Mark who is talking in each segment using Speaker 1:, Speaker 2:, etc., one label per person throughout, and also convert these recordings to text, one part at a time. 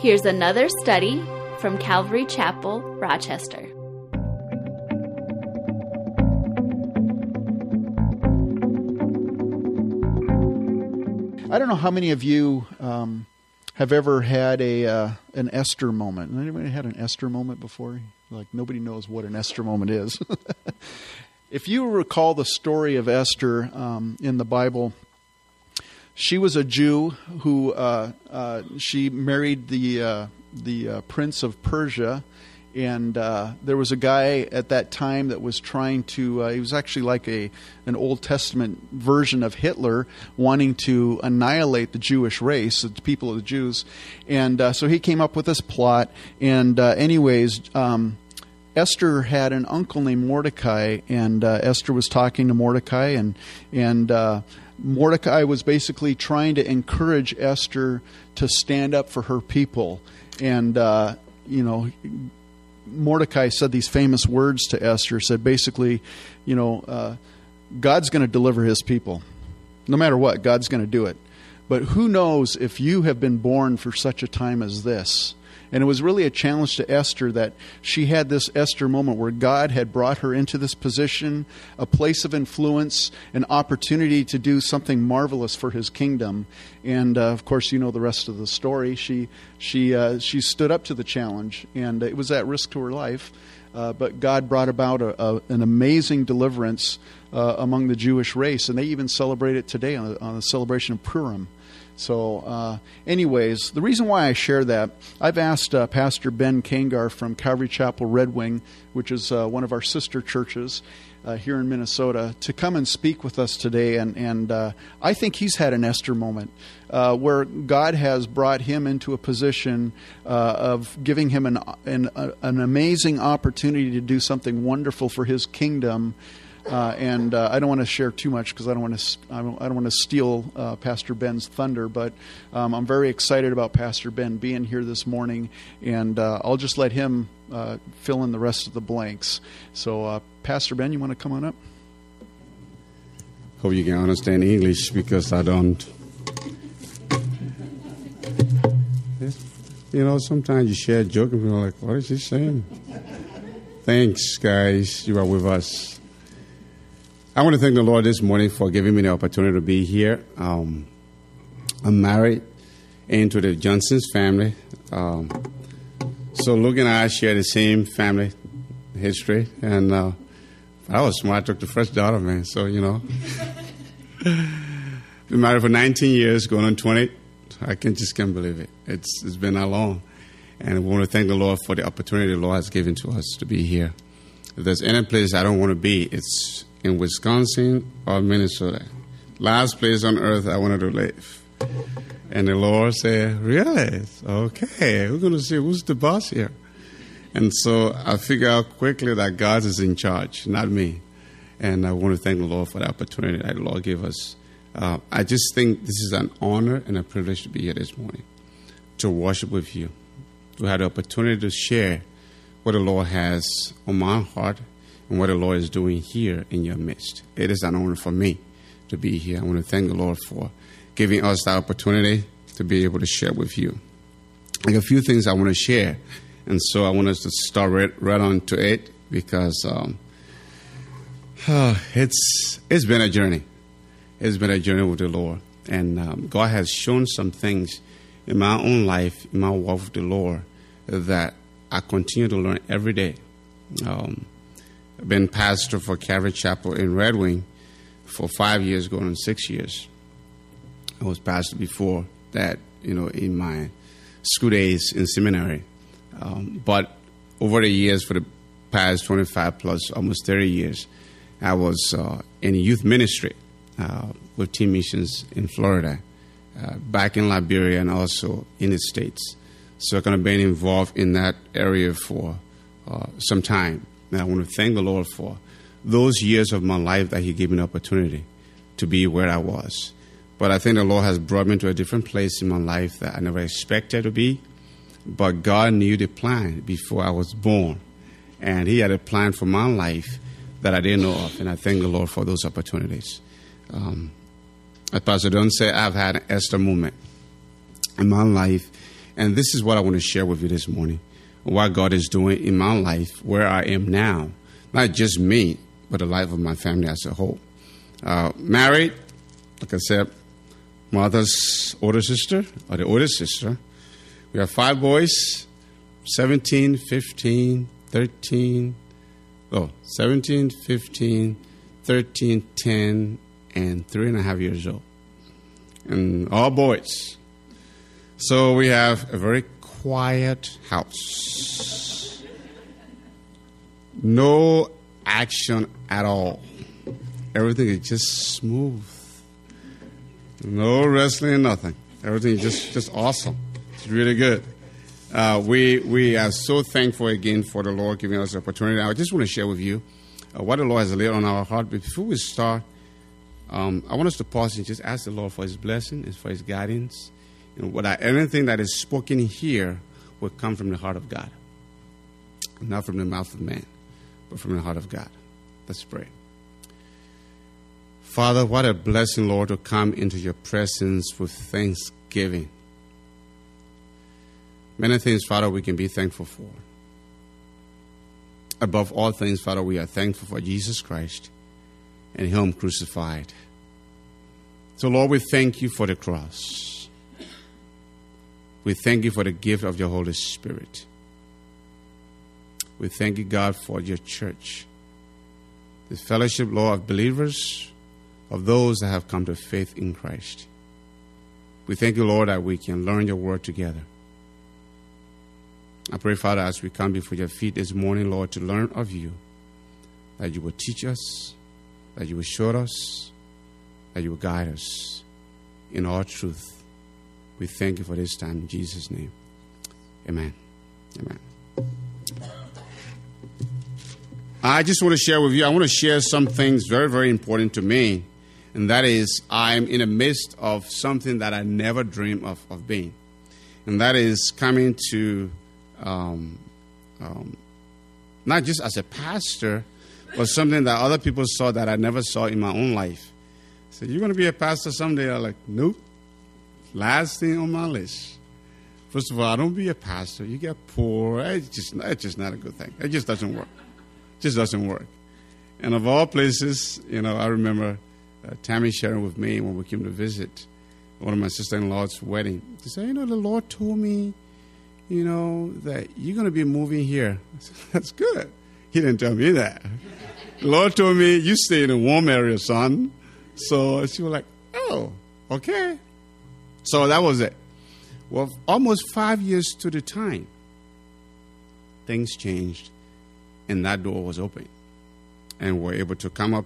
Speaker 1: Here's another study from Calvary Chapel, Rochester.
Speaker 2: I don't know how many of you um, have ever had a uh, an Esther moment. Anybody had an Esther moment before? Like nobody knows what an Esther moment is. if you recall the story of Esther um, in the Bible, she was a Jew who uh, uh, she married the uh, the uh, prince of Persia and uh, there was a guy at that time that was trying to uh, he was actually like a an old testament version of hitler wanting to annihilate the jewish race the people of the jews and so he came up with this plot and anyways um, Esther had an uncle named Mordecai, and Esther was talking to Mordecai, and and uh, Mordecai was basically trying to encourage Esther to stand up for her people, and you know Mordecai said these famous words to Esther. Said basically, you know, uh, God's going to deliver His people, no matter what. God's going to do it. But who knows if you have been born for such a time as this? And it was really a challenge to Esther that she had this Esther moment where God had brought her into this position, a place of influence, an opportunity to do something marvelous for his kingdom. And uh, of course, you know the rest of the story. She, she, uh, she stood up to the challenge, and it was at risk to her life. Uh, but God brought about a, a, an amazing deliverance uh, among the Jewish race, and they even celebrate it today on on the celebration of Purim. So, uh, anyways, the reason why I share that, I've asked uh, Pastor Ben Kangar from Calvary Chapel Red Wing, which is uh, one of our sister churches uh, here in Minnesota, to come and speak with us today. And, and uh, I think he's had an Esther moment uh, where God has brought him into a position of giving him an, an, an amazing opportunity to do something wonderful for his kingdom. Uh, and uh, I don't want to share too much because I don't want to I don't, don't want to steal uh, Pastor Ben's thunder. But um, I'm very excited about Pastor Ben being here this morning, and uh, I'll just let him uh, fill in the rest of the blanks. So, uh, Pastor Ben, you want to come on up?
Speaker 3: Hope you can understand English because I don't. You know, sometimes you share a joke and are like, "What is he saying?" Thanks, guys. You are with us. I want to thank the Lord this morning for giving me the opportunity to be here. Um, I'm married into the Johnson's family. Um, so Luke and I share the same family history. And uh, I was smart. I took the first daughter, man. So, you know. been married for 19 years, going on 20. I can just can't believe it. It's, it's been that long. And we want to thank the Lord for the opportunity the Lord has given to us to be here. If there's any place I don't want to be, it's in Wisconsin or Minnesota. Last place on earth I wanted to live. And the Lord said, Really? Okay, we're going to see who's the boss here. And so I figured out quickly that God is in charge, not me. And I want to thank the Lord for the opportunity that the Lord gave us. Uh, I just think this is an honor and a privilege to be here this morning, to worship with you, to have the opportunity to share what the Lord has on my heart and what the Lord is doing here in your midst. It is an honor for me to be here. I want to thank the Lord for giving us the opportunity to be able to share with you. I Like a few things I want to share, and so I want us to start right, right on to it because um, it's it's been a journey. It's been a journey with the Lord, and um, God has shown some things in my own life, in my walk with the Lord, that I continue to learn every day. Um, been pastor for Calvary Chapel in Red Wing for five years, going on six years. I was pastor before that, you know, in my school days in seminary. Um, but over the years, for the past 25 plus, almost 30 years, I was uh, in youth ministry uh, with Team Missions in Florida, uh, back in Liberia, and also in the States. So I've kind of been involved in that area for uh, some time. And I want to thank the Lord for those years of my life that He gave me an opportunity to be where I was. But I think the Lord has brought me to a different place in my life that I never expected to be. But God knew the plan before I was born. And He had a plan for my life that I didn't know of. And I thank the Lord for those opportunities. Um, as Pastor Don said, I've had an Esther moment in my life. And this is what I want to share with you this morning what God is doing in my life, where I am now. Not just me, but the life of my family as a whole. Uh, married, like I said, mother's older sister, or the older sister. We have five boys 17, 15, 13, oh, 17, 15, 13, 10, and three and a half years old. And all boys. So we have a very quiet house. No action at all. Everything is just smooth. No wrestling, nothing. Everything is just, just awesome. It's really good. Uh, we, we are so thankful again for the Lord giving us the opportunity. I just want to share with you uh, what the Lord has laid on our heart. But before we start, um, I want us to pause and just ask the Lord for His blessing and for His guidance. You know, without anything that is spoken here will come from the heart of God, not from the mouth of man, but from the heart of God. Let's pray. Father, what a blessing, Lord, to come into your presence with thanksgiving. Many things, Father, we can be thankful for. Above all things, Father, we are thankful for Jesus Christ and Him crucified. So, Lord, we thank you for the cross. We thank you for the gift of your Holy Spirit. We thank you, God, for your church, the fellowship, Lord, of believers, of those that have come to faith in Christ. We thank you, Lord, that we can learn your word together. I pray, Father, as we come before your feet this morning, Lord, to learn of you, that you will teach us, that you will show us, that you will guide us in all truth. We thank you for this time in Jesus' name. Amen. Amen. I just want to share with you, I want to share some things very, very important to me. And that is, I'm in the midst of something that I never dreamed of, of being. And that is coming to um, um, not just as a pastor, but something that other people saw that I never saw in my own life. So you're going to be a pastor someday? I'm like, nope. Last thing on my list. First of all, I don't be a pastor. You get poor. It's just, it's just not a good thing. It just doesn't work. It just doesn't work. And of all places, you know, I remember uh, Tammy sharing with me when we came to visit one of my sister-in-law's wedding. She said, you know, the Lord told me you know, that you're going to be moving here. Said, That's good. He didn't tell me that. the Lord told me, you stay in a warm area, son. So she was like, oh, okay. So that was it. Well, almost five years to the time, things changed and that door was open. And we're able to come up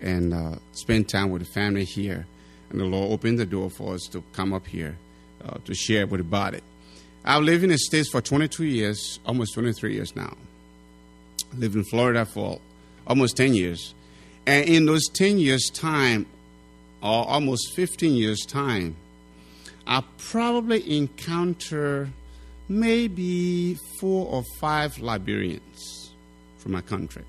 Speaker 3: and uh, spend time with the family here. And the Lord opened the door for us to come up here uh, to share with the body. I've lived in the States for 22 years, almost 23 years now. I lived in Florida for almost 10 years. And in those 10 years' time, or almost 15 years' time, I probably encounter maybe four or five Liberians from my country.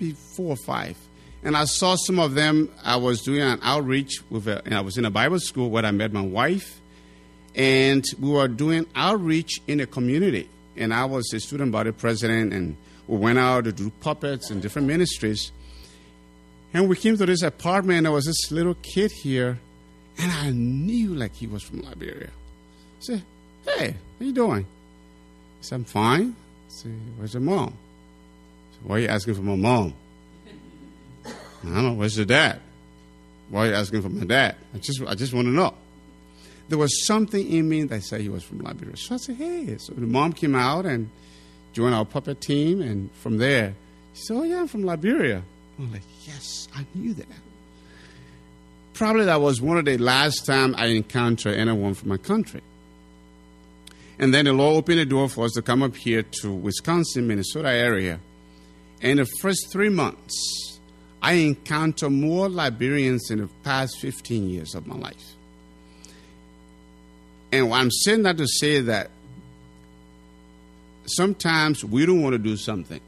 Speaker 3: Maybe four or five. And I saw some of them. I was doing an outreach with, a, and I was in a Bible school where I met my wife and we were doing outreach in a community. And I was a student body president, and we went out to do puppets and different ministries. And we came to this apartment, and there was this little kid here, and I knew like he was from Liberia. I said, Hey, how you doing? He said, I'm fine. I said, Where's your mom? Said, Why are you asking for my mom? I don't know, where's your dad? Why are you asking for my dad? I just I just want to know there was something in me that said he was from Liberia. So I said, hey. So the mom came out and joined our puppet team. And from there, she said, oh, yeah, I'm from Liberia. I'm like, yes, I knew that. Probably that was one of the last time I encountered anyone from my country. And then the Lord opened the door for us to come up here to Wisconsin, Minnesota area. And the first three months, I encountered more Liberians in the past 15 years of my life. And I'm saying that to say that sometimes we don't want to do something.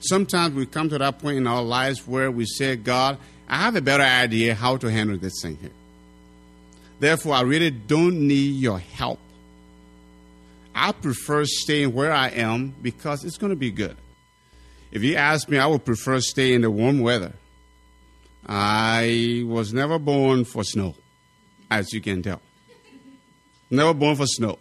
Speaker 3: Sometimes we come to that point in our lives where we say, God, I have a better idea how to handle this thing here. Therefore, I really don't need your help. I prefer staying where I am because it's going to be good. If you ask me, I would prefer stay in the warm weather. I was never born for snow, as you can tell. Never born for snow.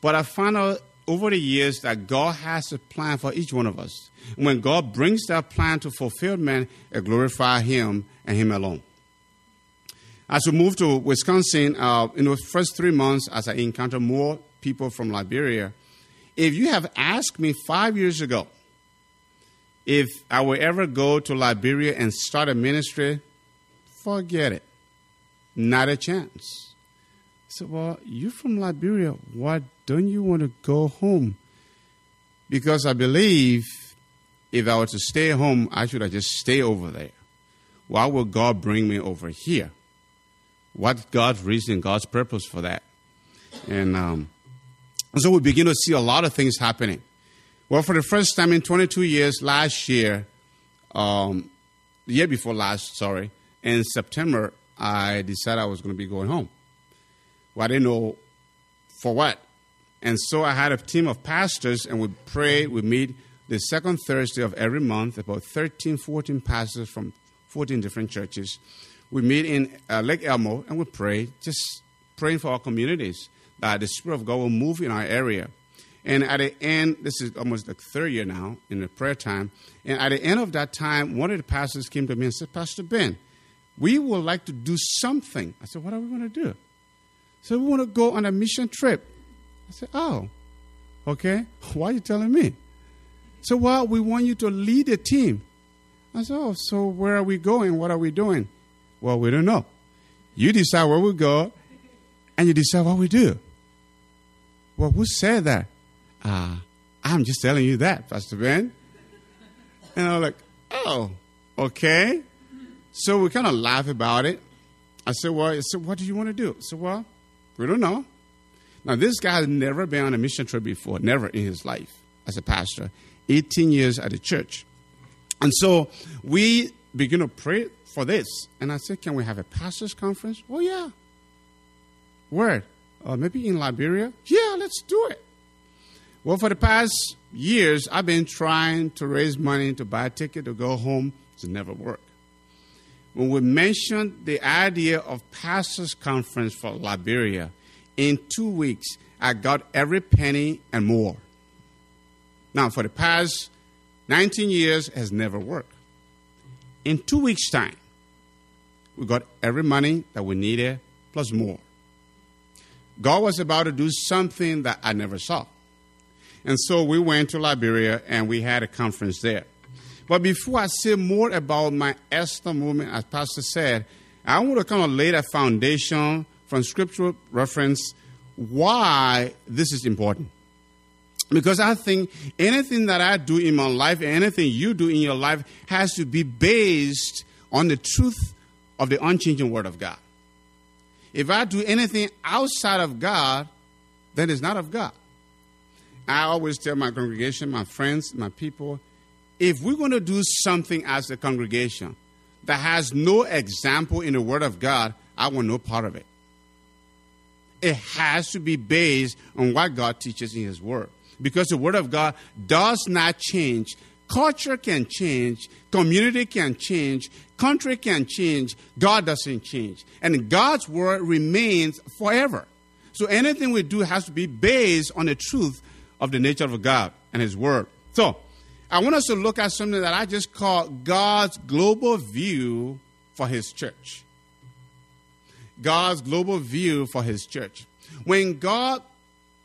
Speaker 3: But I found out over the years that God has a plan for each one of us. When God brings that plan to fulfillment, it glorifies Him and Him alone. As we moved to Wisconsin, uh, in the first three months, as I encountered more people from Liberia, if you have asked me five years ago if I will ever go to Liberia and start a ministry, forget it. Not a chance. Said, Well, you're from Liberia. Why don't you want to go home? Because I believe if I were to stay home, I should have just stay over there. Why would God bring me over here? What God's reason, God's purpose for that? And um, so we begin to see a lot of things happening. Well, for the first time in 22 years, last year, um, the year before last, sorry, in September, I decided I was going to be going home. Well, I didn't know for what. And so I had a team of pastors, and we pray, we meet the second Thursday of every month, about 13, 14 pastors from 14 different churches. We meet in uh, Lake Elmo, and we pray, just praying for our communities, that the Spirit of God will move in our area. And at the end, this is almost the third year now in the prayer time. And at the end of that time, one of the pastors came to me and said, Pastor Ben, we would like to do something. I said, What are we going to do? So we want to go on a mission trip. I said, Oh, okay. Why are you telling me? So, well, we want you to lead a team. I said, Oh, so where are we going? What are we doing? Well, we don't know. You decide where we go, and you decide what we do. Well, who said that? Uh, I'm just telling you that, Pastor Ben. And I was like, oh, okay. So we kind of laugh about it. I said, well, I said, what do you want to do? Said, well, we don't know. Now, this guy has never been on a mission trip before, never in his life as a pastor, 18 years at the church. And so we begin to pray for this. And I said, can we have a pastor's conference? Oh, yeah. Where? Uh, maybe in Liberia? Yeah, let's do it. Well, for the past years, I've been trying to raise money to buy a ticket to go home. It's never worked. When we mentioned the idea of pastors' conference for Liberia, in two weeks, I got every penny and more. Now, for the past 19 years, has never worked. In two weeks' time, we got every money that we needed plus more. God was about to do something that I never saw. And so we went to Liberia and we had a conference there. But before I say more about my Esther movement, as Pastor said, I want to kind of lay a foundation from scriptural reference why this is important. Because I think anything that I do in my life, anything you do in your life, has to be based on the truth of the unchanging Word of God. If I do anything outside of God, then it's not of God. I always tell my congregation, my friends, my people, if we're going to do something as a congregation that has no example in the Word of God, I want no part of it. It has to be based on what God teaches in His Word. Because the Word of God does not change. Culture can change, community can change, country can change, God doesn't change. And God's Word remains forever. So anything we do has to be based on the truth of the nature of God and His Word. So, I want us to look at something that I just call God's global view for His church. God's global view for His church. When God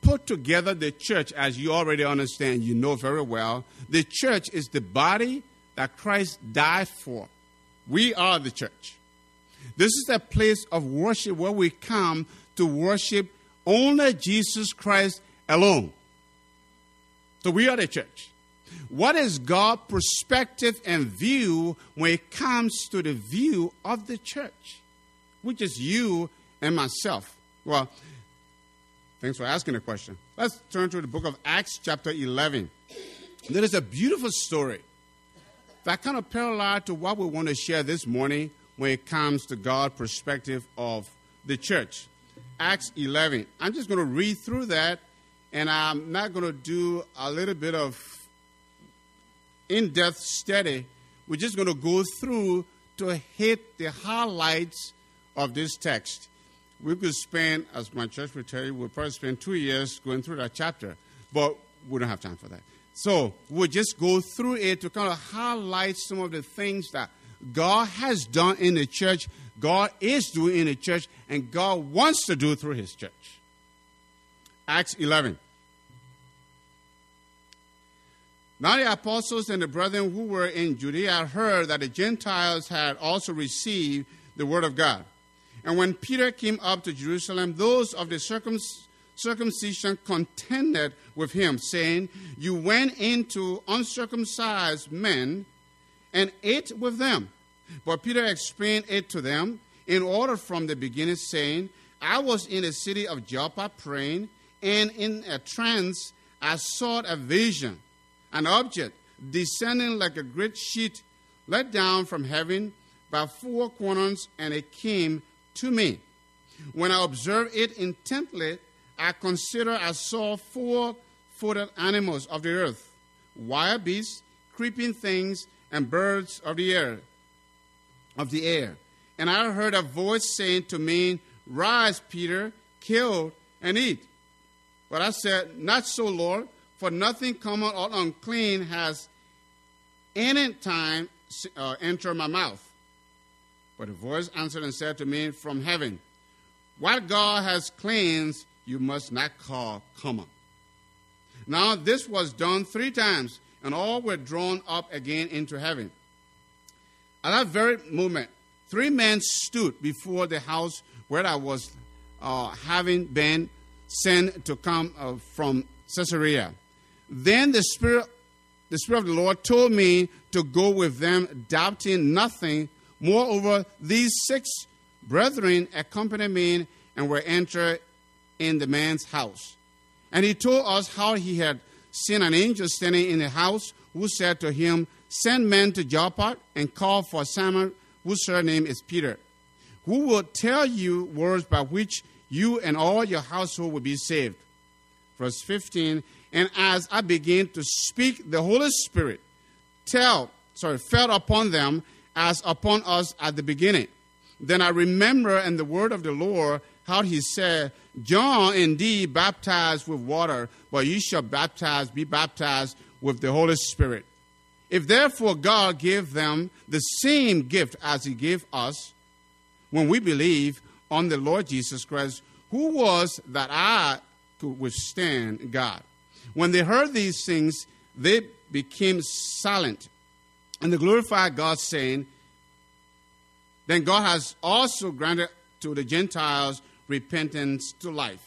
Speaker 3: put together the church, as you already understand, you know very well, the church is the body that Christ died for. We are the church. This is a place of worship where we come to worship only Jesus Christ alone. So we are the church. What is God's perspective and view when it comes to the view of the church, which is you and myself? Well, thanks for asking the question. Let's turn to the book of Acts, chapter 11. There is a beautiful story that kind of parallel to what we want to share this morning when it comes to God's perspective of the church. Acts 11. I'm just going to read through that, and I'm not going to do a little bit of in depth study. We're just going to go through to hit the highlights of this text. We could spend, as my church would tell you, we'll probably spend two years going through that chapter, but we don't have time for that. So we'll just go through it to kind of highlight some of the things that God has done in the church, God is doing in the church, and God wants to do through his church. Acts 11. Now the apostles and the brethren who were in Judea heard that the Gentiles had also received the word of God. And when Peter came up to Jerusalem, those of the circumcision contended with him, saying, You went into uncircumcised men and ate with them. But Peter explained it to them in order from the beginning, saying, I was in the city of Joppa praying, and in a trance I saw a vision, an object descending like a great sheet let down from heaven by four corners, and it came to me. When I observed it intently, I considered I saw four footed animals of the earth, wild beasts, creeping things, and birds of the air of the air. And I heard a voice saying to me, Rise, Peter, kill and eat. But I said, Not so, Lord, for nothing common or unclean has any time uh, entered my mouth. But a voice answered and said to me from heaven, What God has cleansed, you must not call common. Now this was done three times, and all were drawn up again into heaven. At that very moment, three men stood before the house where I was uh, having been sent to come uh, from Caesarea. Then the Spirit, the Spirit of the Lord told me to go with them, doubting nothing. Moreover, these six brethren accompanied me and were entered in the man's house. And he told us how he had seen an angel standing in the house who said to him, Send men to Joppa and call for Simon, whose surname is Peter, who will tell you words by which you and all your household will be saved. Verse 15, and as I began to speak, the Holy Spirit tell, sorry, fell upon them as upon us at the beginning. Then I remember in the word of the Lord how he said, John indeed baptized with water, but you shall baptize, be baptized with the Holy Spirit. If therefore God gave them the same gift as He gave us when we believe on the Lord Jesus Christ, who was that I could withstand God? When they heard these things, they became silent and they glorified God, saying, Then God has also granted to the Gentiles repentance to life.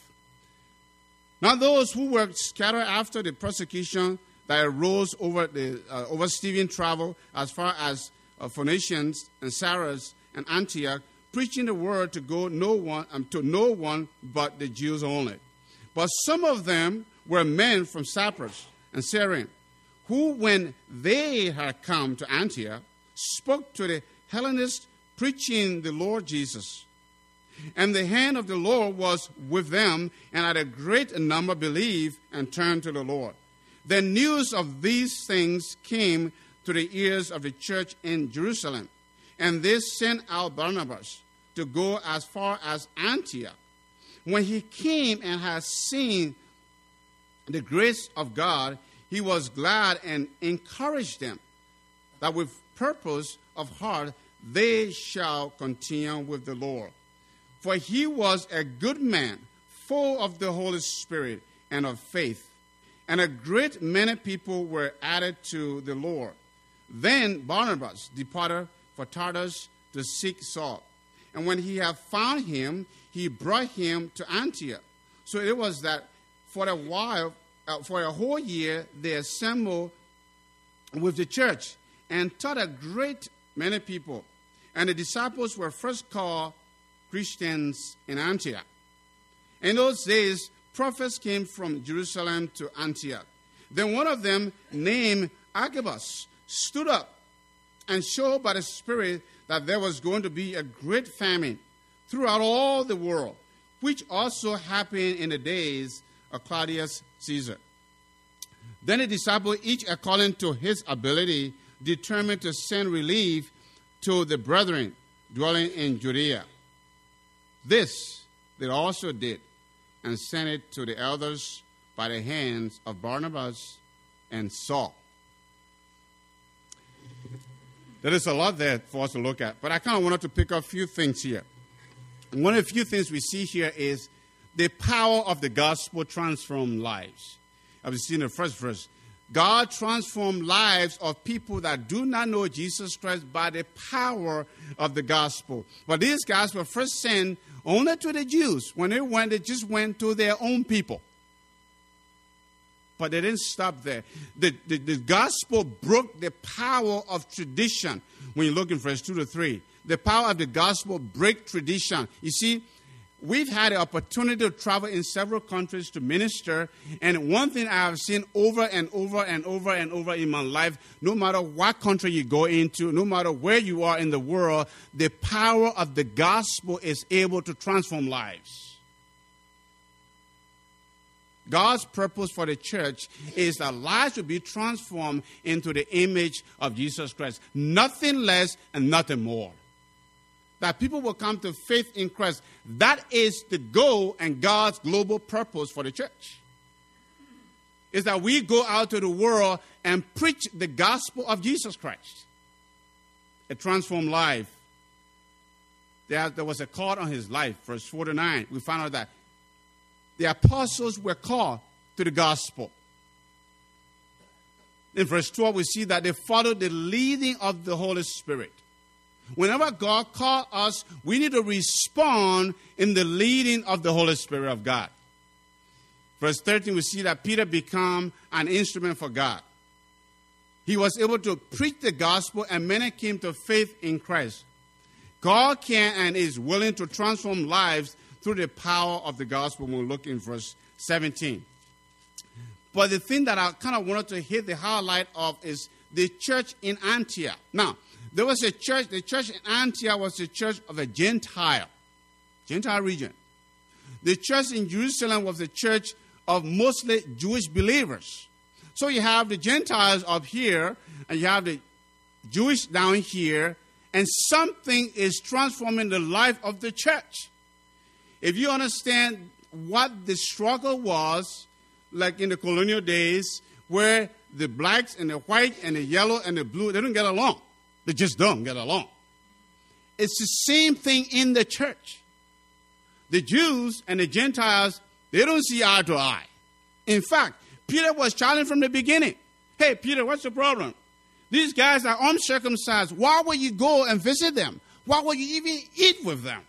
Speaker 3: Now, those who were scattered after the persecution that arose over, the, uh, over Stephen's travel as far as uh, Phoenicians and Sarah's and Antioch, preaching the word to go no one um, to no one but the Jews only. But some of them were men from Cyprus and Cyrene, who, when they had come to Antioch, spoke to the Hellenists, preaching the Lord Jesus. And the hand of the Lord was with them, and had a great number believed and turned to the Lord. The news of these things came to the ears of the church in Jerusalem, and they sent out Barnabas to go as far as Antioch. When he came and had seen the grace of God, he was glad and encouraged them that with purpose of heart they shall continue with the Lord. For he was a good man, full of the Holy Spirit and of faith and a great many people were added to the Lord. Then Barnabas departed for Tarsus to seek Saul. And when he had found him, he brought him to Antioch. So it was that for a while, uh, for a whole year, they assembled with the church and taught a great many people. And the disciples were first called Christians in Antioch. In those days, prophets came from Jerusalem to Antioch. Then one of them, named Agabus, stood up and showed by the Spirit that there was going to be a great famine throughout all the world, which also happened in the days Claudius Caesar. Then the disciples, each according to his ability, determined to send relief to the brethren dwelling in Judea. This they also did, and sent it to the elders by the hands of Barnabas and Saul. There is a lot there for us to look at, but I kind of wanted to pick up a few things here. one of the few things we see here is the power of the gospel transform lives. I've seen the first verse. God transformed lives of people that do not know Jesus Christ by the power of the gospel. But this gospel first sent only to the Jews. When they went, they just went to their own people. But they didn't stop there. The, the, the gospel broke the power of tradition. When you look in verse 2 to 3, the power of the gospel break tradition. You see, we've had the opportunity to travel in several countries to minister. And one thing I have seen over and over and over and over in my life no matter what country you go into, no matter where you are in the world, the power of the gospel is able to transform lives. God's purpose for the church is that lives will be transformed into the image of Jesus Christ. Nothing less and nothing more. That people will come to faith in Christ. That is the goal and God's global purpose for the church. Is that we go out to the world and preach the gospel of Jesus Christ. A transformed life. There, there was a call on his life, verse 49. We found out that the apostles were called to the gospel. In verse 12, we see that they followed the leading of the Holy Spirit. Whenever God calls us, we need to respond in the leading of the Holy Spirit of God. Verse 13, we see that Peter became an instrument for God. He was able to preach the gospel, and many came to faith in Christ. God can and is willing to transform lives through the power of the gospel we look in verse 17. But the thing that I kind of wanted to hit the highlight of is the church in Antioch. Now, there was a church, the church in Antioch was the church of a Gentile, Gentile region. The church in Jerusalem was the church of mostly Jewish believers. So you have the Gentiles up here, and you have the Jewish down here, and something is transforming the life of the church. If you understand what the struggle was, like in the colonial days, where the blacks and the white and the yellow and the blue, they don't get along. They just don't get along. It's the same thing in the church. The Jews and the Gentiles, they don't see eye to eye. In fact, Peter was challenged from the beginning. Hey, Peter, what's the problem? These guys are uncircumcised. Why would you go and visit them? Why would you even eat with them?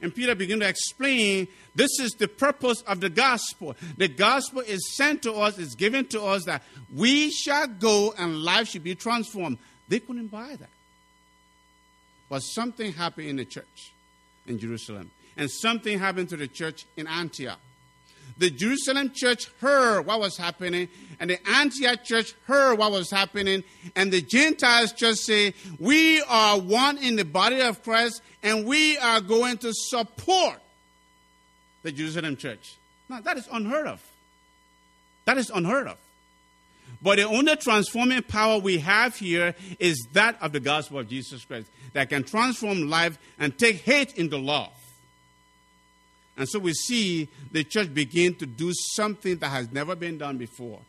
Speaker 3: And Peter began to explain this is the purpose of the gospel. The gospel is sent to us, is given to us that we shall go and life should be transformed. They couldn't buy that. But something happened in the church in Jerusalem, and something happened to the church in Antioch. The Jerusalem church heard what was happening, and the Antioch church heard what was happening, and the Gentiles just say, We are one in the body of Christ, and we are going to support the Jerusalem church. Now, that is unheard of. That is unheard of. But the only transforming power we have here is that of the gospel of Jesus Christ that can transform life and take hate into love. And so we see the church begin to do something that has never been done before.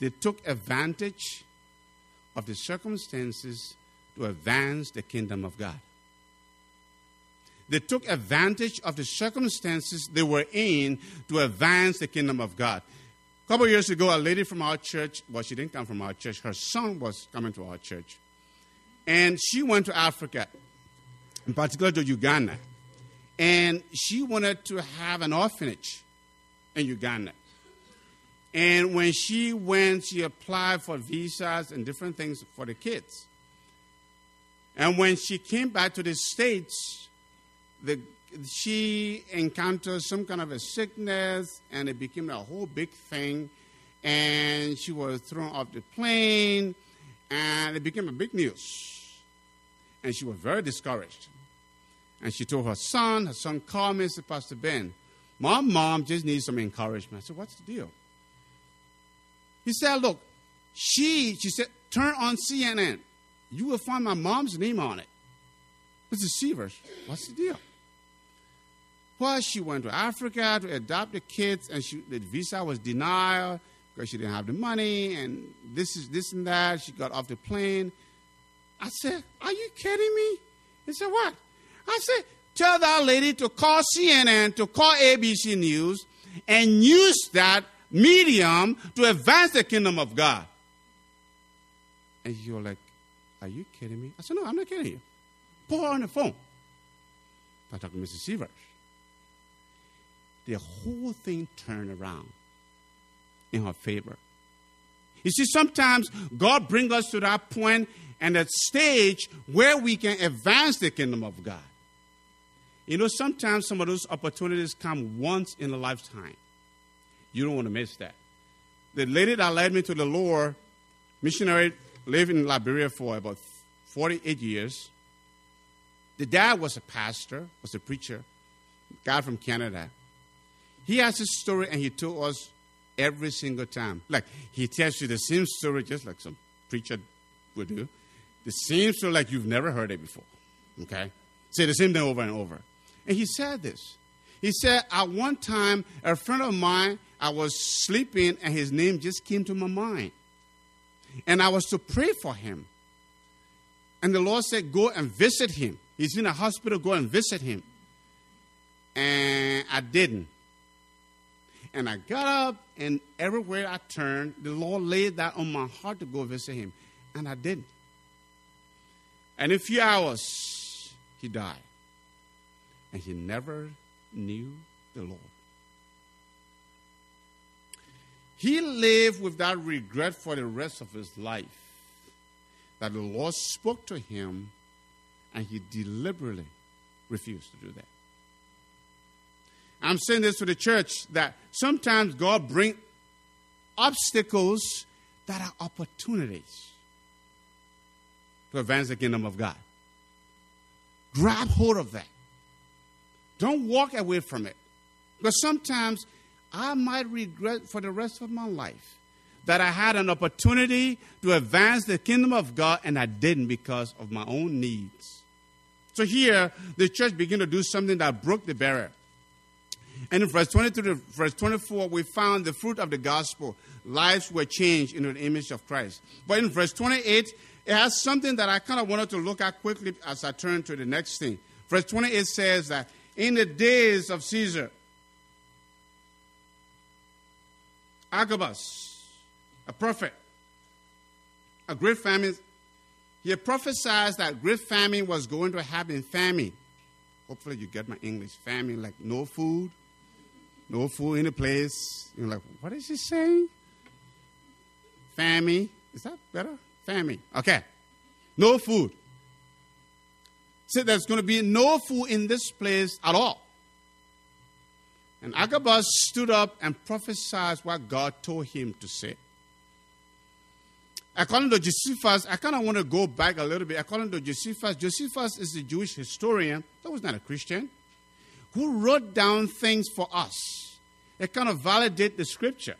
Speaker 3: They took advantage of the circumstances to advance the kingdom of God. They took advantage of the circumstances they were in to advance the kingdom of God. A couple years ago, a lady from our church, well, she didn't come from our church, her son was coming to our church. And she went to Africa, in particular to Uganda. And she wanted to have an orphanage in Uganda. And when she went, she applied for visas and different things for the kids. And when she came back to the States, the, she encountered some kind of a sickness, and it became a whole big thing. And she was thrown off the plane, and it became a big news. And she was very discouraged. And she told her son, her son called me and said, Pastor Ben, my mom just needs some encouragement. I said, What's the deal? He said, Look, she, she said, turn on CNN. You will find my mom's name on it. Mrs. Severs, what's the deal? Well, she went to Africa to adopt the kids, and she, the visa was denied because she didn't have the money, and this is this and that. She got off the plane. I said, Are you kidding me? He said, What? I said, Tell that lady to call CNN, to call ABC News, and use that medium to advance the kingdom of God. And you're like, Are you kidding me? I said, No, I'm not kidding you. Put her on the phone. I talked to Mrs. Severs. The whole thing turned around in her favor. You see, sometimes God brings us to that point and that stage where we can advance the kingdom of God. You know, sometimes some of those opportunities come once in a lifetime. You don't want to miss that. The lady that led me to the Lord, missionary, lived in Liberia for about 48 years. The dad was a pastor, was a preacher, guy from Canada. He has a story and he told us every single time. Like he tells you the same story just like some preacher would do. The same story like you've never heard it before. Okay? Say the same thing over and over. And he said this. He said, at one time, a friend of mine, I was sleeping and his name just came to my mind. And I was to pray for him. And the Lord said, Go and visit him. He's in a hospital, go and visit him. And I didn't. And I got up, and everywhere I turned, the Lord laid that on my heart to go visit him. And I didn't. And in a few hours, he died. And he never knew the Lord. He lived with that regret for the rest of his life that the Lord spoke to him and he deliberately refused to do that. I'm saying this to the church that sometimes God brings obstacles that are opportunities to advance the kingdom of God. Grab hold of that. Don't walk away from it. Because sometimes I might regret for the rest of my life that I had an opportunity to advance the kingdom of God and I didn't because of my own needs. So here, the church began to do something that broke the barrier. And in verse 22 to verse 24, we found the fruit of the gospel. Lives were changed into the image of Christ. But in verse 28, it has something that I kind of wanted to look at quickly as I turn to the next thing. Verse 28 says that in the days of Caesar, Agabus, a prophet, a great famine, he prophesied that great famine was going to happen. Famine. Hopefully, you get my English. Famine, like no food, no food in the place. You're like, what is he saying? Famine. Is that better? Famine. Okay. No food. Said so there's going to be no food in this place at all. And Agabus stood up and prophesied what God told him to say. According to Josephus, I kind of want to go back a little bit. According to Josephus, Josephus is a Jewish historian, that was not a Christian, who wrote down things for us. It kind of validate the scripture.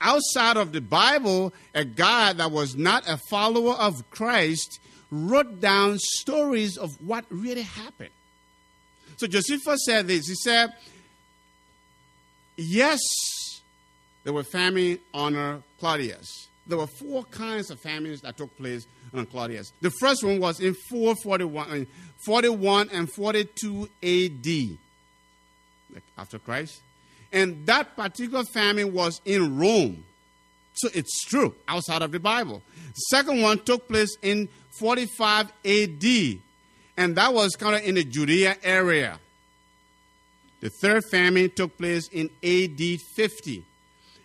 Speaker 3: Outside of the Bible, a guy that was not a follower of Christ wrote down stories of what really happened. So Josephus said this. He said, Yes, there were famine under Claudius. There were four kinds of famines that took place Claudius. The first one was in 441, uh, 41 and 42 AD, like after Christ. And that particular famine was in Rome. So it's true outside of the Bible. Second one took place in 45 AD, and that was kind of in the Judea area. The third famine took place in AD 50,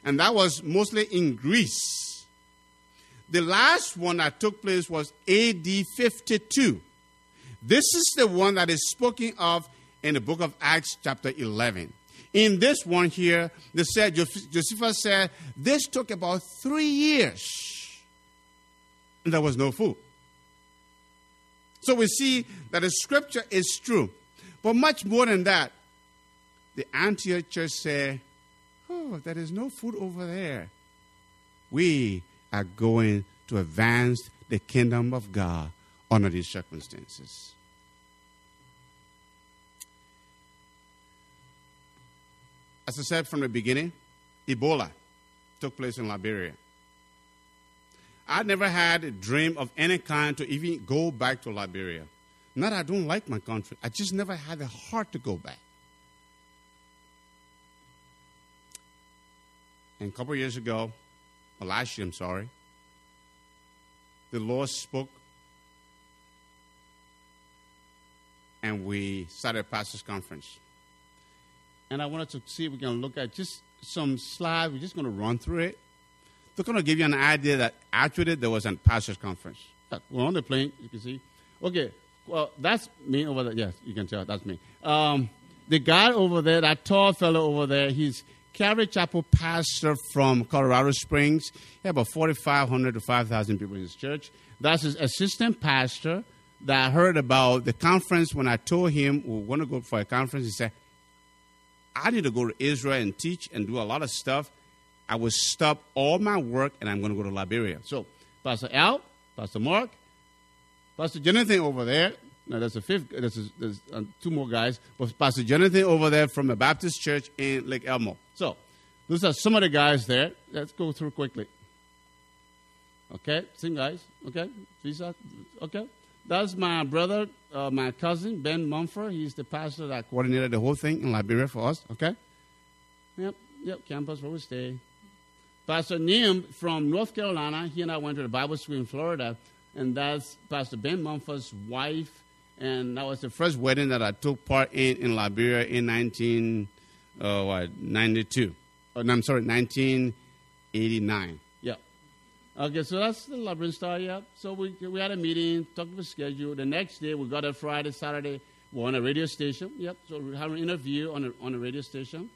Speaker 3: and that was mostly in Greece. The last one that took place was AD 52. This is the one that is spoken of in the book of Acts, chapter 11. In this one here, they said, Josephus said, this took about three years. And there was no food. So we see that the scripture is true. But much more than that, the Antioch church said, Oh, there is no food over there. We are going to advance the kingdom of God under these circumstances. As I said from the beginning, Ebola took place in Liberia. I never had a dream of any kind to even go back to Liberia. Not I don't like my country. I just never had the heart to go back. And a couple years ago, year, I'm sorry, the Lord spoke and we started a pastor's conference. And I wanted to see if we can look at just some slides. We're just going to run through it. They're going to give you an idea that actually there was a pastor's conference. We're on the plane, you can see. Okay, well, that's me over there. Yes, you can tell that's me. Um, the guy over there, that tall fellow over there, he's Calvary Chapel pastor from Colorado Springs. He had about 4,500 to 5,000 people in his church. That's his assistant pastor that I heard about the conference when I told him we want to go for a conference. He said, I need to go to Israel and teach and do a lot of stuff. I will stop all my work and I'm going to go to Liberia. So, Pastor Al, Pastor Mark, Pastor Jonathan over there. Now, there's a fifth, there's, a, there's uh, two more guys, but Pastor Jonathan over there from the Baptist Church in Lake Elmo. So, those are some of the guys there. Let's go through quickly. Okay, same guys. Okay, Visa. Okay, that's my brother, uh, my cousin Ben Mumford. He's the pastor that coordinated the whole thing in Liberia for us. Okay. Yep, yep. Campus where we stay. Pastor Nim from North Carolina. He and I went to the Bible school in Florida, and that's Pastor Ben Mumford's wife. And that was the first wedding that I took part in in Liberia in 19, uh, what, 92. Oh, no, I'm sorry, 1989. Yeah. Okay, so that's the Liberian Star, yeah. So we, we had a meeting, talked about schedule. The next day, we got a Friday, Saturday, we're on a radio station. Yep, so we had an interview on a, on a radio station.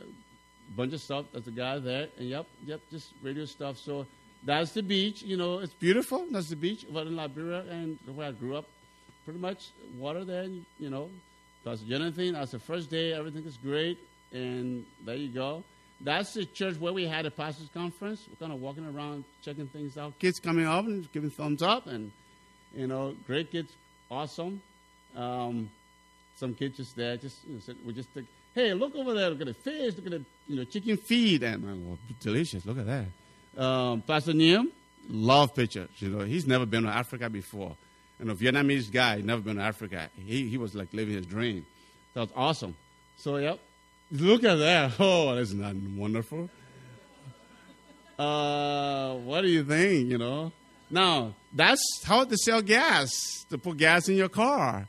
Speaker 3: A bunch of stuff. That's the guy there. And yep, yep, just radio stuff. So that's the beach. You know, it's beautiful. That's the beach over in Liberia and where I grew up. Pretty much water there, you know. That's Jonathan. That's the first day. Everything is great. And there you go. That's the church where we had a pastors conference. We're kind of walking around, checking things out. Kids coming up and giving thumbs up, and you know, great kids, awesome. Um, some kids just there, just you know, we just think, hey, look over there, look at the fish, look at the you know chicken feed, and oh, delicious. Look at that. Um, Pastor Neum, love pictures. You know, he's never been to Africa before, and a Vietnamese guy, never been to Africa. He he was like living his dream. That was awesome. So yep, Look at that. Oh, isn't that wonderful? Uh, what do you think, you know? Now, that's how to sell gas, to put gas in your car.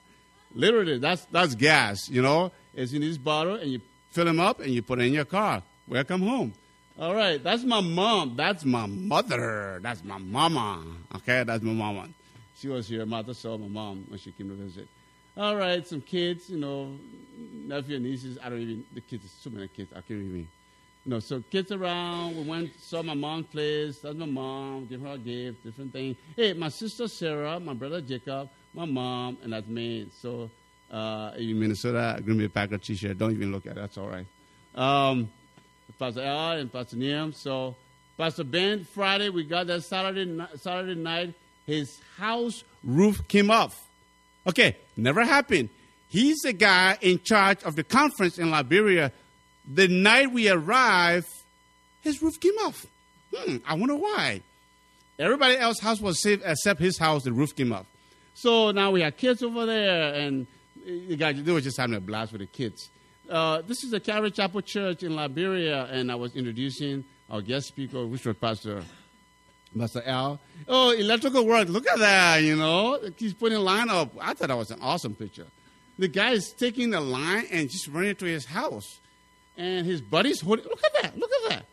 Speaker 3: Literally, that's, that's gas, you know? It's in this bottle, and you fill them up, and you put it in your car. Welcome home. All right, that's my mom. That's my mother. That's my mama. Okay, that's my mama. She was here. Mother saw my mom when she came to visit. All right, some kids, you know, nephew and nieces. I don't even, the kids, so many kids, I can't even. You know, so kids around. We went, saw my mom's place. That's my mom. Give her a gift, different thing. Hey, my sister Sarah, my brother Jacob, my mom, and that's me. So, uh, in Minnesota, Green Bay Packer t-shirt. Don't even look at it. That's all right. Um, Pastor Al and Pastor Niam. So, Pastor Ben, Friday, we got that Saturday, Saturday night. His house roof came off. Okay, never happened. He's the guy in charge of the conference in Liberia. The night we arrived, his roof came off. Hmm, I wonder why. Everybody else's house was safe except his house, the roof came off. So now we have kids over there, and the guys, they were just having a blast with the kids. Uh, this is the Calvary Chapel Church in Liberia, and I was introducing our guest speaker, which was Pastor Pastor Al. Oh, electrical work. Look at that, you know. He's putting line up. I thought that was an awesome picture. The guy is taking the line and just running to his house. And his buddies holding. Look at that. Look at that.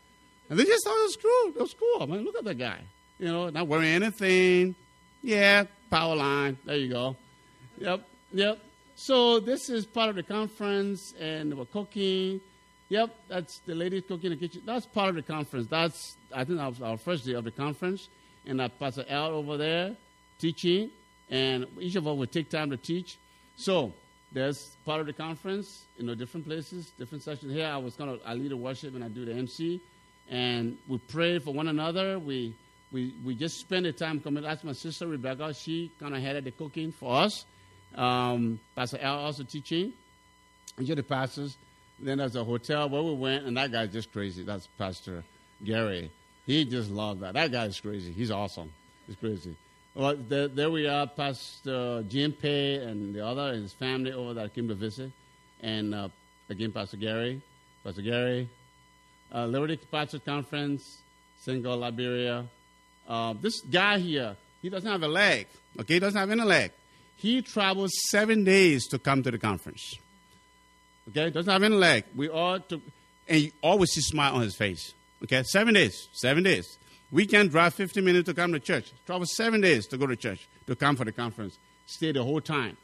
Speaker 3: And they just thought it was cool. It was cool. I mean, look at that guy. You know, not wearing anything. Yeah, power line. There you go. Yep, yep. So this is part of the conference, and we're cooking. Yep, that's the lady cooking in the kitchen. That's part of the conference. That's I think that was our first day of the conference, and I Pastor Al over there teaching, and each of us would take time to teach. So there's part of the conference, you know, different places, different sessions. Here I was kind of I lead the worship and I do the MC, and we pray for one another. We we we just spend the time coming. That's my sister Rebecca. She kind of headed the cooking for us. Um, Pastor Al also teaching. Each of the pastors. Then there's a hotel where we went, and that guy's just crazy. That's Pastor Gary. He just loved that. That guy's crazy. He's awesome. He's crazy. Well, there, there we are, Pastor Jim Pay and the other and his family over there came to visit. And uh, again, Pastor Gary, Pastor Gary, uh, Liberty Pastor Conference, Senegal, Liberia. Uh, this guy here, he doesn't have a leg. Okay, he doesn't have any leg. He travels seven days to come to the conference. Okay, doesn't have any leg. We all took, and you always see smile on his face. Okay, seven days, seven days. We can drive 50 minutes to come to church. Travel seven days to go to church, to come for the conference. Stay the whole time.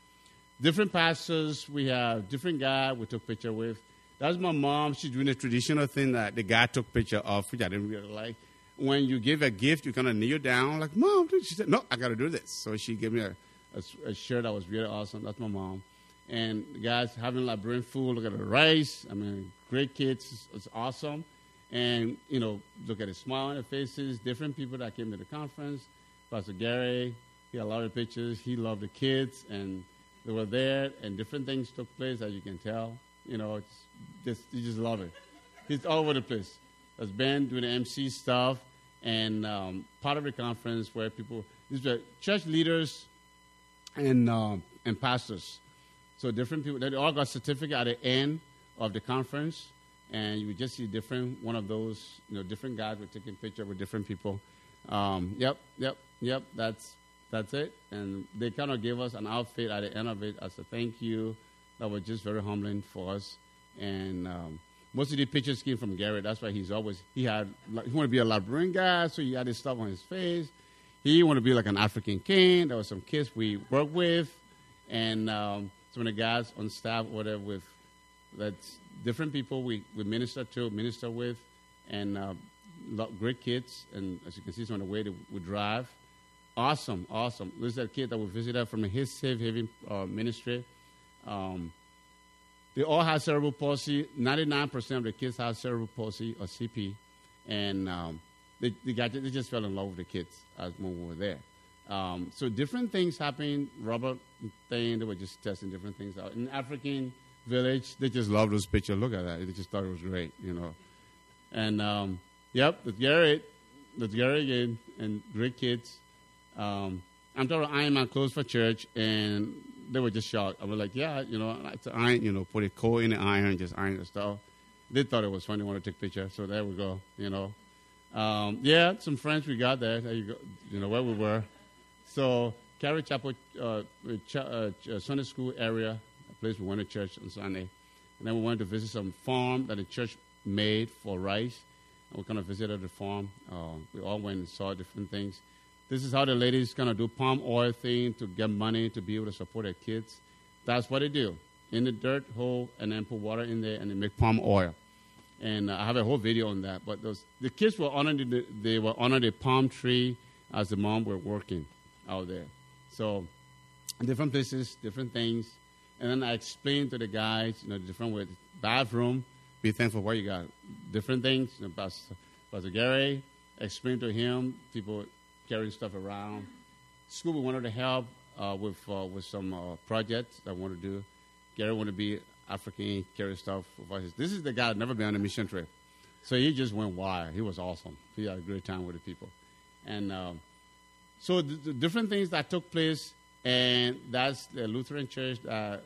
Speaker 3: Different pastors, we have different guy we took picture with. That's my mom. She's doing a traditional thing that the guy took picture of, which I didn't really like. When you give a gift, you kind of kneel down, like, Mom, she said, No, I got to do this. So she gave me a, a, a, shirt that was really awesome. That's my mom. And guys having like brain food, look at the rice. I mean, great kids. It's, it's awesome and you know look at the smile on their faces. Different people that came to the conference. Pastor Gary, he had a lot of pictures. He loved the kids, and they were there, and different things took place, as you can tell. You know, it's just you just love it. He's all over the place. There's Ben doing the MC stuff, and um, part of the conference where people these were church leaders and um, and pastors. So different people. They all got certificate at the end of the conference and you would just see different one of those, you know, different guys were taking picture with different people. Um, yep, yep, yep. That's that's it. And they kind of gave us an outfit at the end of it as a thank you. That was just very humbling for us. And um, most of the pictures came from Garrett. That's why he's always he had he wanted to be a Liberian guy, so he had this stuff on his face. He wanted to be like an African king. There were some kids we worked with, and um, some of the guys on staff, whatever, with that's different people we, we minister to, minister with, and uh, great kids. And as you can see, some of the way that we drive. Awesome, awesome. This is a kid that we visited from his Safe Haven uh, ministry. Um, they all have cerebral palsy. 99% of the kids have cerebral palsy or CP. And um, they, they, got, they just fell in love with the kids as when we were there. Um, so different things happening. Robert thing, they were just testing different things out. In African village. They just loved those pictures. Look at that. They just thought it was great, you know. And um, yep, that's Garrett. That's Garrett again, and great kids. Um, I'm talking iron my clothes for church, and they were just shocked. I was like, yeah, you know, I to iron, you know, put a coal in the iron, just iron the stuff. They thought it was funny, want to take pictures, so there we go, you know. Um, yeah, some friends we got there. There you go, you know where we were. So Calvary Chapel uh, ch- uh, Sunday school area a place we went to church on Sunday. And then we went to visit some farm that the church made for rice. And we kind of visited the farm. Uh, we all went and saw different things. This is how the ladies kind of do palm oil thing to get money to be able to support their kids. That's what they do. In the dirt hole and then put water in there and they make palm oil. And uh, I have a whole video on that. But those, the kids were under the, they were under the palm tree as the mom were working out there. So different places, different things. And then I explained to the guys, you know, different ways. Bathroom, be thankful what you got. Different things. You know, Pastor, Pastor Gary explained to him, people carrying stuff around. School, wanted to help uh, with uh, with some uh, projects that I want to do. Gary wanted to be African, carry stuff. This is the guy never been on a mission trip. So he just went wild. He was awesome. He had a great time with the people. And um, so the, the different things that took place and that's the Lutheran church that,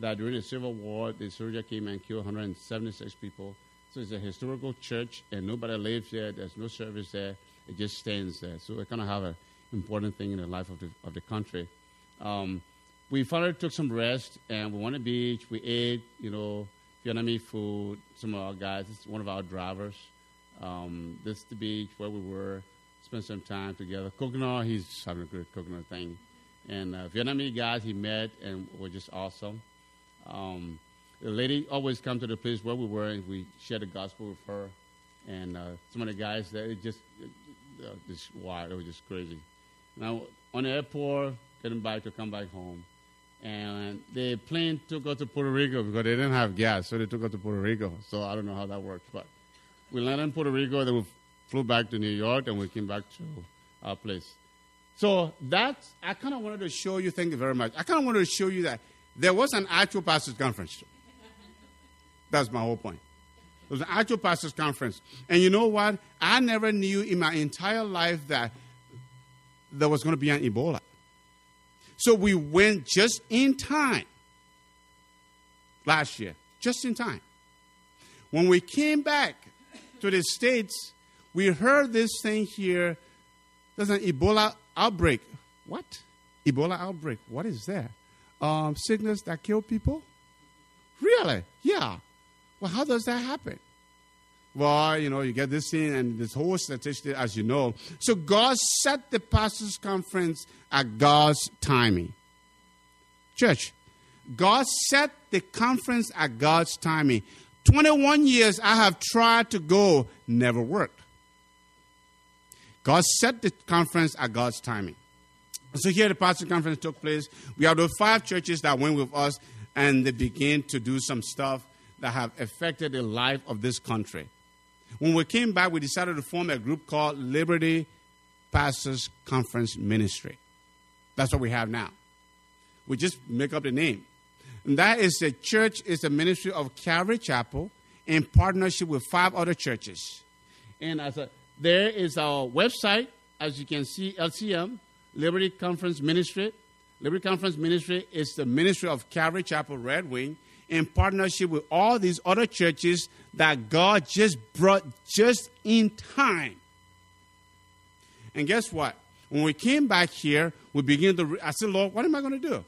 Speaker 3: that during the Civil War, the soldier came and killed 176 people. So it's a historical church, and nobody lives there. There's no service there. It just stands there. So it kind of have an important thing in the life of the, of the country. Um, we finally took some rest, and we went to the beach. We ate, you know, Vietnamese food. Some of our guys, this is one of our drivers. Um, this is the beach where we were. Spent some time together. Coconut, he's having a great coconut thing and uh, Vietnamese guys he met and were just awesome. Um, the lady always come to the place where we were and we shared the gospel with her. And uh, some of the guys that it just uh, just wow, it was just crazy. Now on the airport, getting back to come back home. And the plane took us to Puerto Rico because they didn't have gas, so they took us to Puerto Rico. So I don't know how that worked, but we landed in Puerto Rico, then we flew back to New York, and we came back to our place. So that's, I kind of wanted to show you, thank you very much. I kind of wanted to show you that there was an actual pastors' conference. That's my whole point. It was an actual pastors' conference. And you know what? I never knew in my entire life that there was going to be an Ebola. So we went just in time last year, just in time. When we came back to the States, we heard this thing here. There's an Ebola outbreak. What? Ebola outbreak. What is that? Um, sickness that kill people? Really? Yeah. Well, how does that happen? Well, you know, you get this thing and this whole statistic, as you know. So God set the pastors' conference at God's timing. Church, God set the conference at God's timing. 21 years I have tried to go, never worked. God set the conference at God's timing. So here the pastor conference took place. We have those five churches that went with us and they began to do some stuff that have affected the life of this country. When we came back, we decided to form a group called Liberty Pastors Conference Ministry. That's what we have now. We just make up the name. And that is the church, is the ministry of Calvary Chapel in partnership with five other churches. And as a, there is our website, as you can see, LCM, Liberty Conference Ministry. Liberty Conference Ministry is the ministry of Calvary Chapel Red Wing in partnership with all these other churches that God just brought just in time. And guess what? When we came back here, we began to. I said, Lord, what am I going to do?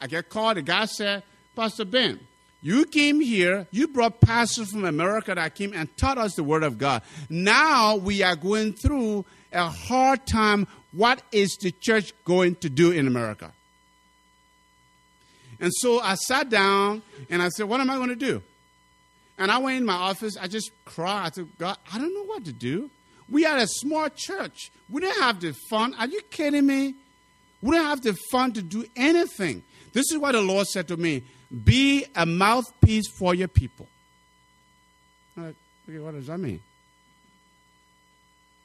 Speaker 3: I get called. The guy said, Pastor Ben, you came here, you brought pastors from America that came and taught us the Word of God. Now we are going through a hard time. What is the church going to do in America? And so I sat down and I said, What am I going to do? And I went in my office, I just cried. I said, God, I don't know what to do. We are a small church. We don't have the fund. Are you kidding me? We don't have the fund to do anything. This is what the Lord said to me be a mouthpiece for your people. Like, okay, what does that mean?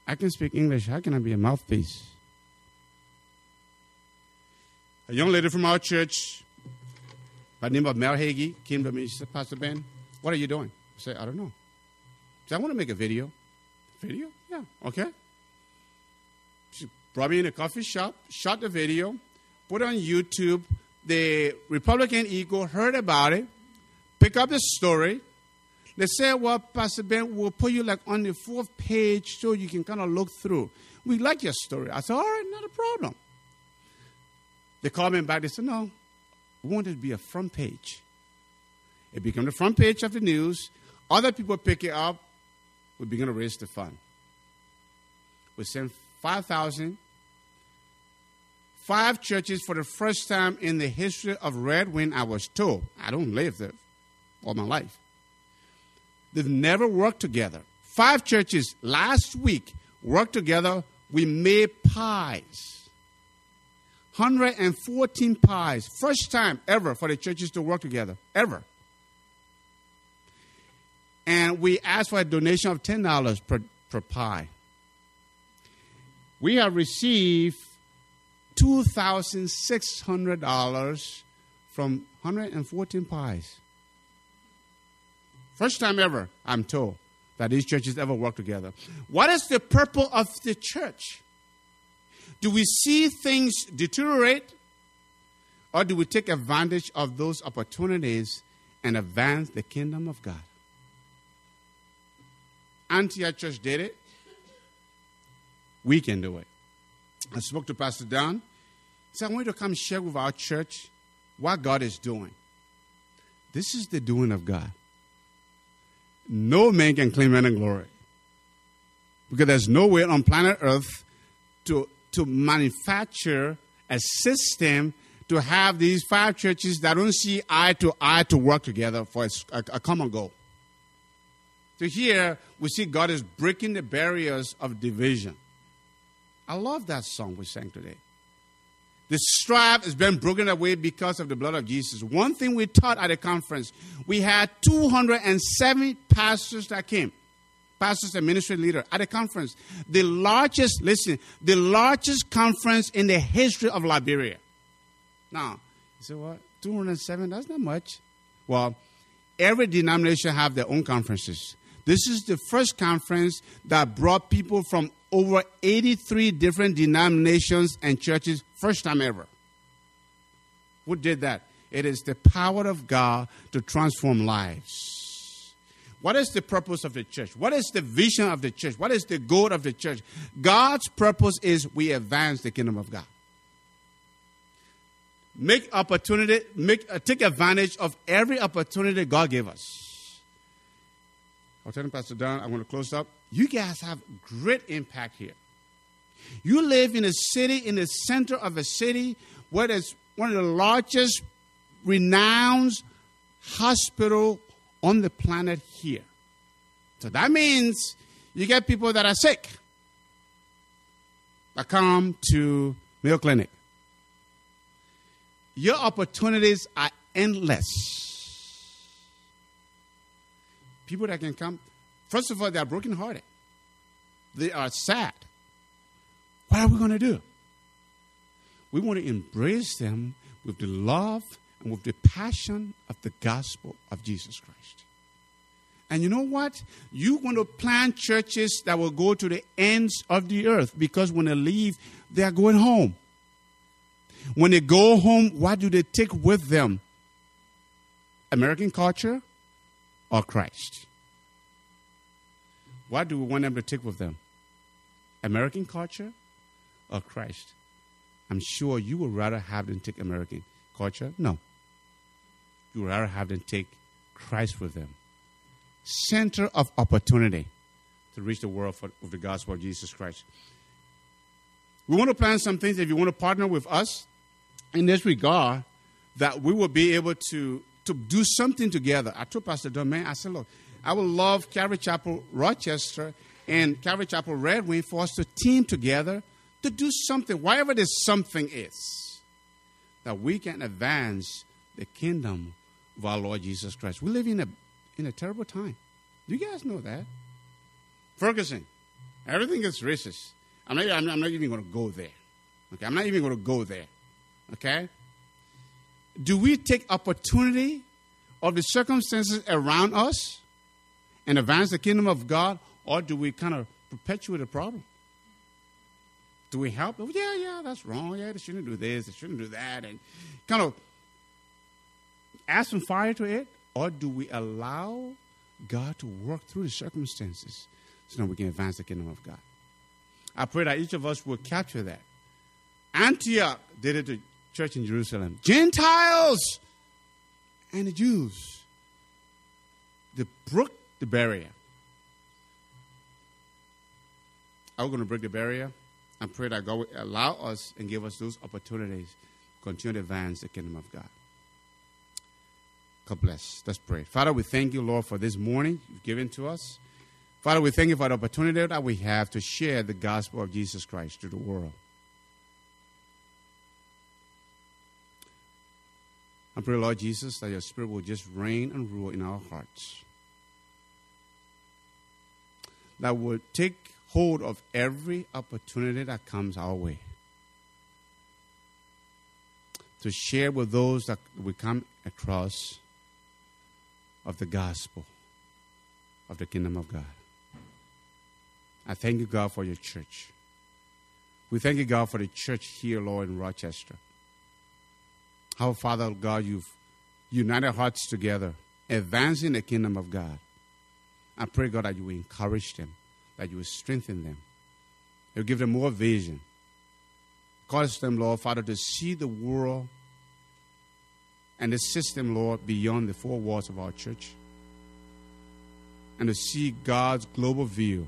Speaker 3: I can speak English. How can I be a mouthpiece? A young lady from our church by the name of Mel Hagee came to me. She said, Pastor Ben, what are you doing? I said, I don't know. She said, I want to make a video. Video? Yeah, okay. She brought me in a coffee shop, shot the video, put it on YouTube. The Republican Eagle heard about it, pick up the story. They said, well, Pastor Ben, we'll put you like on the fourth page so you can kind of look through. We like your story. I said, all right, not a problem. They called me back. They said, no, we want it to be a front page. It became the front page of the news. Other people pick it up. We begin to raise the fund. We sent 5,000. Five churches for the first time in the history of Red Wing, I was told. I don't live there all my life. They've never worked together. Five churches last week worked together. We made pies. 114 pies. First time ever for the churches to work together. Ever. And we asked for a donation of $10 per, per pie. We have received $2,600 from 114 pies. First time ever, I'm told, that these churches ever work together. What is the purpose of the church? Do we see things deteriorate? Or do we take advantage of those opportunities and advance the kingdom of God? Antioch Church did it. We can do it. I spoke to Pastor Don. He said, I want you to come share with our church what God is doing. This is the doing of God. No man can claim any glory. Because there's no way on planet Earth to, to manufacture a system to have these five churches that don't see eye to eye to work together for a, a common goal. So here we see God is breaking the barriers of division. I love that song we sang today. The strife has been broken away because of the blood of Jesus. One thing we taught at the conference, we had 270 pastors that came, pastors and ministry leaders at the conference. The largest, listen, the largest conference in the history of Liberia. Now, you say what? 207? That's not much. Well, every denomination have their own conferences. This is the first conference that brought people from over 83 different denominations and churches, first time ever. Who did that? It is the power of God to transform lives. What is the purpose of the church? What is the vision of the church? What is the goal of the church? God's purpose is we advance the kingdom of God. Make opportunity, make uh, take advantage of every opportunity God gave us. I'll tell Pastor Don, I'm going to close up. You guys have great impact here. You live in a city, in the center of a city where there's one of the largest renowned hospital on the planet here. So that means you get people that are sick that come to Mayo Clinic. Your opportunities are endless. People that can come, first of all, they are brokenhearted. They are sad. What are we going to do? We want to embrace them with the love and with the passion of the gospel of Jesus Christ. And you know what? You want to plant churches that will go to the ends of the earth because when they leave, they are going home. When they go home, what do they take with them? American culture or Christ? What do we want them to take with them? American culture or Christ? I'm sure you would rather have them take American culture. No. You would rather have them take Christ with them. Center of opportunity to reach the world for, with the gospel of Jesus Christ. We want to plan some things. If you want to partner with us, in this regard that we will be able to, to do something together. I told Pastor Domain, I said, look, I would love Calvary Chapel Rochester and Calvary Chapel Red Wing for us to team together to do something, whatever this something is, that we can advance the kingdom of our Lord Jesus Christ. We live in a, in a terrible time. Do you guys know that? Ferguson, everything is racist. I'm not, I'm not even going to go there. Okay, I'm not even going to go there. Okay? Do we take opportunity of the circumstances around us and advance the kingdom of God, or do we kind of perpetuate the problem? Do we help? Oh, yeah, yeah, that's wrong. Yeah, they shouldn't do this, they shouldn't do that, and kind of add some fire to it, or do we allow God to work through the circumstances so that we can advance the kingdom of God? I pray that each of us will capture that. Antioch did it to church in Jerusalem. Gentiles and the Jews. They broke the barrier. Are we going to break the barrier? I pray that God will allow us and give us those opportunities to continue to advance the kingdom of God. God bless. Let's pray. Father, we thank you, Lord, for this morning you've given to us. Father, we thank you for the opportunity that we have to share the gospel of Jesus Christ to the world. I pray, Lord Jesus, that your Spirit will just reign and rule in our hearts. That will take hold of every opportunity that comes our way. To share with those that we come across of the gospel of the kingdom of God. I thank you, God, for your church. We thank you, God, for the church here, Lord, in Rochester. How, Father God, you've united hearts together, advancing the kingdom of God. I pray, God, that you will encourage them, that you will strengthen them. You give them more vision. Cause them, Lord, Father, to see the world and the system, Lord, beyond the four walls of our church. And to see God's global view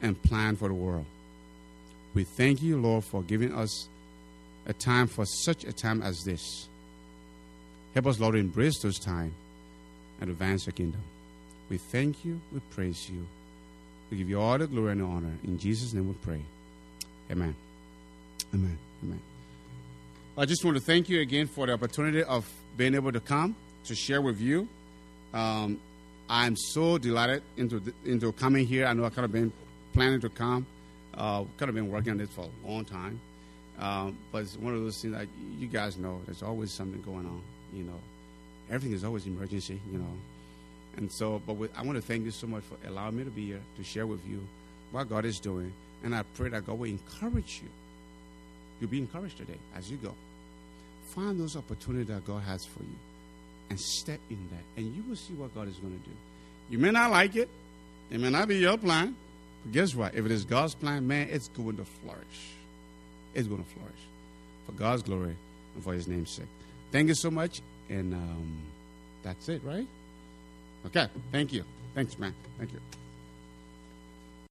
Speaker 3: and plan for the world. We thank you, Lord, for giving us a time for such a time as this. Help us, Lord, embrace those times and advance the kingdom. We thank you, we praise you. We give you all the glory and honor. In Jesus' name we pray. Amen. Amen. Amen. I just want to thank you again for the opportunity of being able to come to share with you. Um, I'm so delighted into into coming here. I know I kind of been planning to come. Uh, kind of been working on this for a long time, um, but it's one of those things that you guys know. There's always something going on. You know, everything is always emergency. You know, and so. But with, I want to thank you so much for allowing me to be here to share with you what God is doing, and I pray that God will encourage you. You'll be encouraged today as you go. Find those opportunities that God has for you and step in that, and you will see what God is going to do. You may not like it, it may not be your plan, but guess what? If it is God's plan, man, it's going to flourish. It's going to flourish for God's glory and for His name's sake. Thank you so much, and um, that's it, right? Okay, thank you. Thanks, man. Thank you.